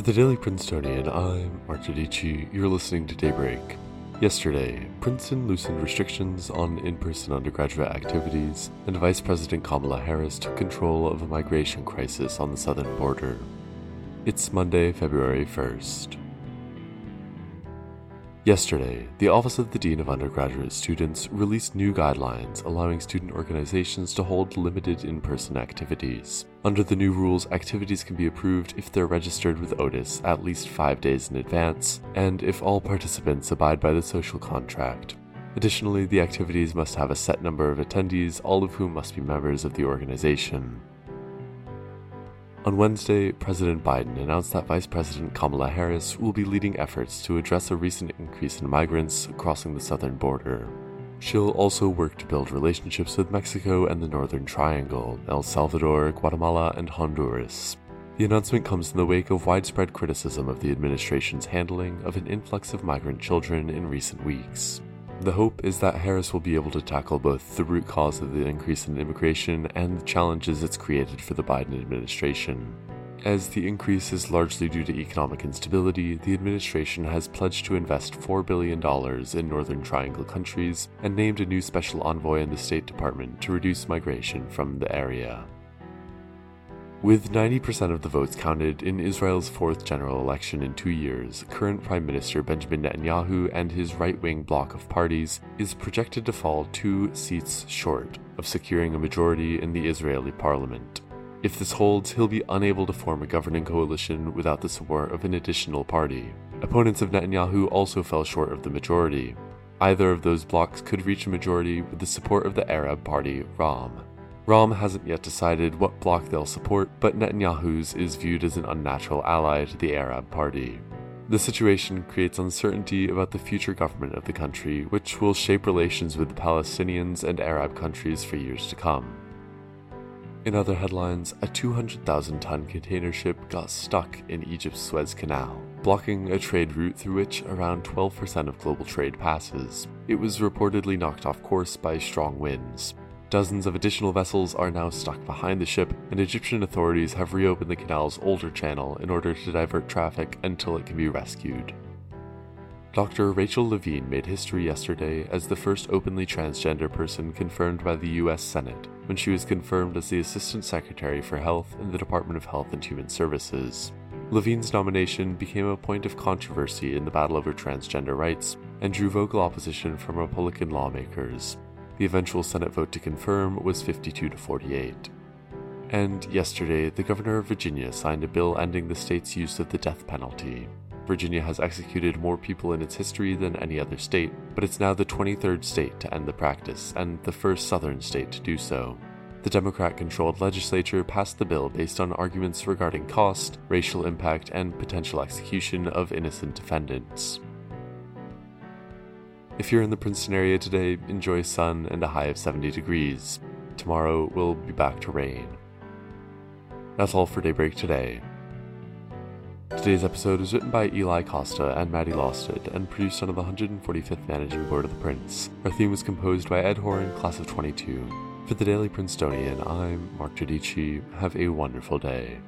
For the Daily Princetonian, I'm Mark Giudici. You're listening to Daybreak. Yesterday, Princeton loosened restrictions on in person undergraduate activities, and Vice President Kamala Harris took control of a migration crisis on the southern border. It's Monday, February 1st. Yesterday, the Office of the Dean of Undergraduate Students released new guidelines allowing student organizations to hold limited in person activities. Under the new rules, activities can be approved if they're registered with ODUS at least five days in advance, and if all participants abide by the social contract. Additionally, the activities must have a set number of attendees, all of whom must be members of the organization. On Wednesday, President Biden announced that Vice President Kamala Harris will be leading efforts to address a recent increase in migrants crossing the southern border. She'll also work to build relationships with Mexico and the Northern Triangle, El Salvador, Guatemala, and Honduras. The announcement comes in the wake of widespread criticism of the administration's handling of an influx of migrant children in recent weeks. The hope is that Harris will be able to tackle both the root cause of the increase in immigration and the challenges it's created for the Biden administration. As the increase is largely due to economic instability, the administration has pledged to invest $4 billion in Northern Triangle countries and named a new special envoy in the State Department to reduce migration from the area. With 90% of the votes counted in Israel's fourth general election in two years, current Prime Minister Benjamin Netanyahu and his right wing bloc of parties is projected to fall two seats short of securing a majority in the Israeli parliament. If this holds, he'll be unable to form a governing coalition without the support of an additional party. Opponents of Netanyahu also fell short of the majority. Either of those blocs could reach a majority with the support of the Arab party, Ra'am. Ra'am hasn't yet decided what bloc they'll support, but Netanyahu's is viewed as an unnatural ally to the Arab Party. The situation creates uncertainty about the future government of the country, which will shape relations with the Palestinians and Arab countries for years to come. In other headlines, a 200,000 ton container ship got stuck in Egypt's Suez Canal, blocking a trade route through which around 12% of global trade passes. It was reportedly knocked off course by strong winds. Dozens of additional vessels are now stuck behind the ship, and Egyptian authorities have reopened the canal's older channel in order to divert traffic until it can be rescued. Dr. Rachel Levine made history yesterday as the first openly transgender person confirmed by the US Senate when she was confirmed as the Assistant Secretary for Health in the Department of Health and Human Services. Levine's nomination became a point of controversy in the battle over transgender rights and drew vocal opposition from Republican lawmakers. The eventual Senate vote to confirm was 52 to 48. And yesterday, the governor of Virginia signed a bill ending the state's use of the death penalty. Virginia has executed more people in its history than any other state, but it's now the 23rd state to end the practice and the first southern state to do so. The Democrat controlled legislature passed the bill based on arguments regarding cost, racial impact, and potential execution of innocent defendants. If you're in the Princeton area today, enjoy sun and a high of 70 degrees. Tomorrow we'll be back to rain. That's all for Daybreak today. Today's episode is written by Eli Costa and Maddie Losted and produced under the 145th Managing Board of the Prince. Our theme was composed by Ed Horan, class of 22. For the Daily Princetonian, I'm Mark Giudici. Have a wonderful day.